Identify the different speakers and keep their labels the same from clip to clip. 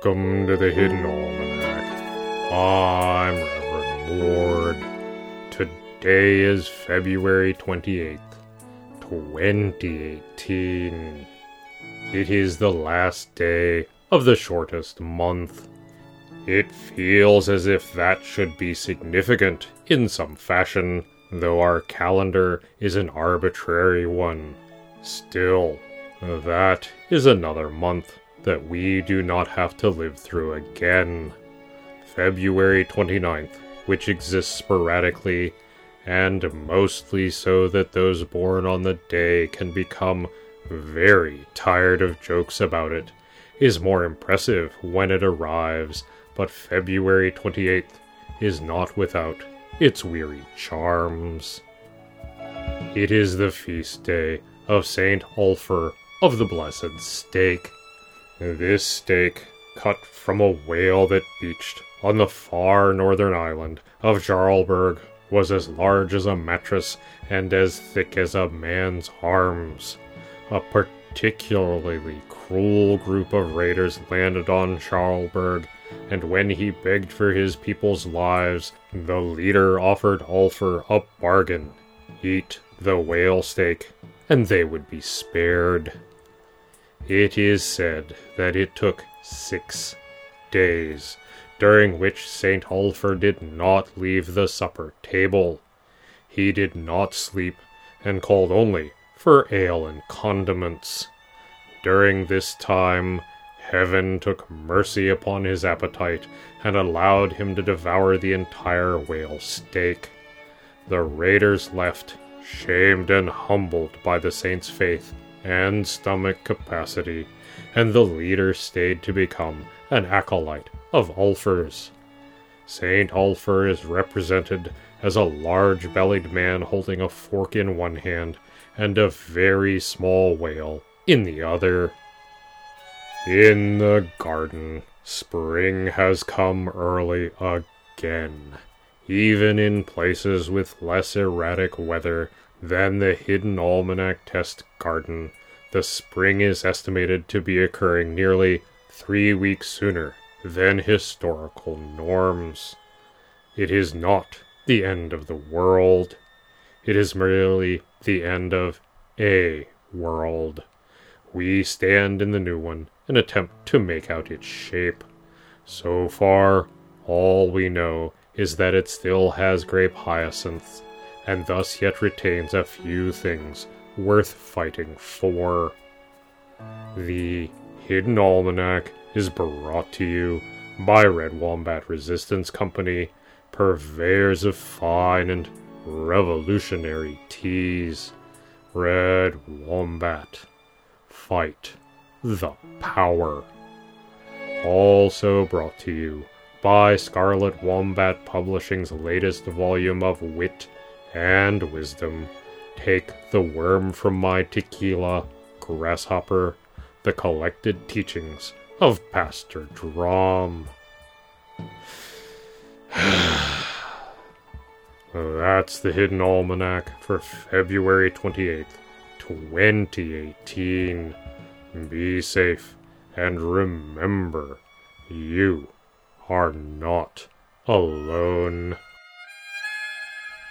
Speaker 1: Welcome to the Hidden Almanac. I'm Reverend Mord. Today is February 28th, 2018. It is the last day of the shortest month. It feels as if that should be significant in some fashion, though our calendar is an arbitrary one. Still, that is another month that we do not have to live through again. February 29th, which exists sporadically, and mostly so that those born on the day can become very tired of jokes about it, is more impressive when it arrives, but February 28th is not without its weary charms. It is the feast day of Saint Ulfr of the Blessed Steak. This steak, cut from a whale that beached on the far northern island of Jarlberg, was as large as a mattress and as thick as a man's arms. A particularly cruel group of raiders landed on Jarlberg, and when he begged for his people's lives, the leader offered Ulfr a bargain eat the whale steak, and they would be spared. It is said that it took six days, during which St. Ulfr did not leave the supper table. He did not sleep, and called only for ale and condiments. During this time, heaven took mercy upon his appetite and allowed him to devour the entire whale steak. The raiders left, shamed and humbled by the saint's faith and stomach capacity, and the leader stayed to become an acolyte of Ulfr's. Saint Ulfr is represented as a large bellied man holding a fork in one hand and a very small whale in the other. In the garden, spring has come early again, even in places with less erratic weather than the hidden almanac test garden. The spring is estimated to be occurring nearly three weeks sooner than historical norms. It is not the end of the world. It is merely the end of a world. We stand in the new one and attempt to make out its shape. So far, all we know is that it still has grape hyacinths, and thus yet retains a few things worth fighting for. The Hidden Almanac is brought to you by Red Wombat Resistance Company, purveyors of fine and revolutionary teas. Red Wombat. Fight the power. Also brought to you by Scarlet Wombat Publishing's latest volume of wit and wisdom. Take the worm from my tequila, grasshopper, the collected teachings of Pastor Drom. That's the Hidden Almanac for February 28th, 2018. Be safe and remember, you are not alone.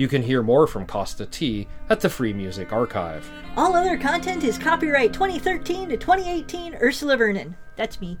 Speaker 2: You can hear more from Kosta T at the Free Music Archive.
Speaker 3: All other content is copyright 2013 to 2018 Ursula Vernon. That's me.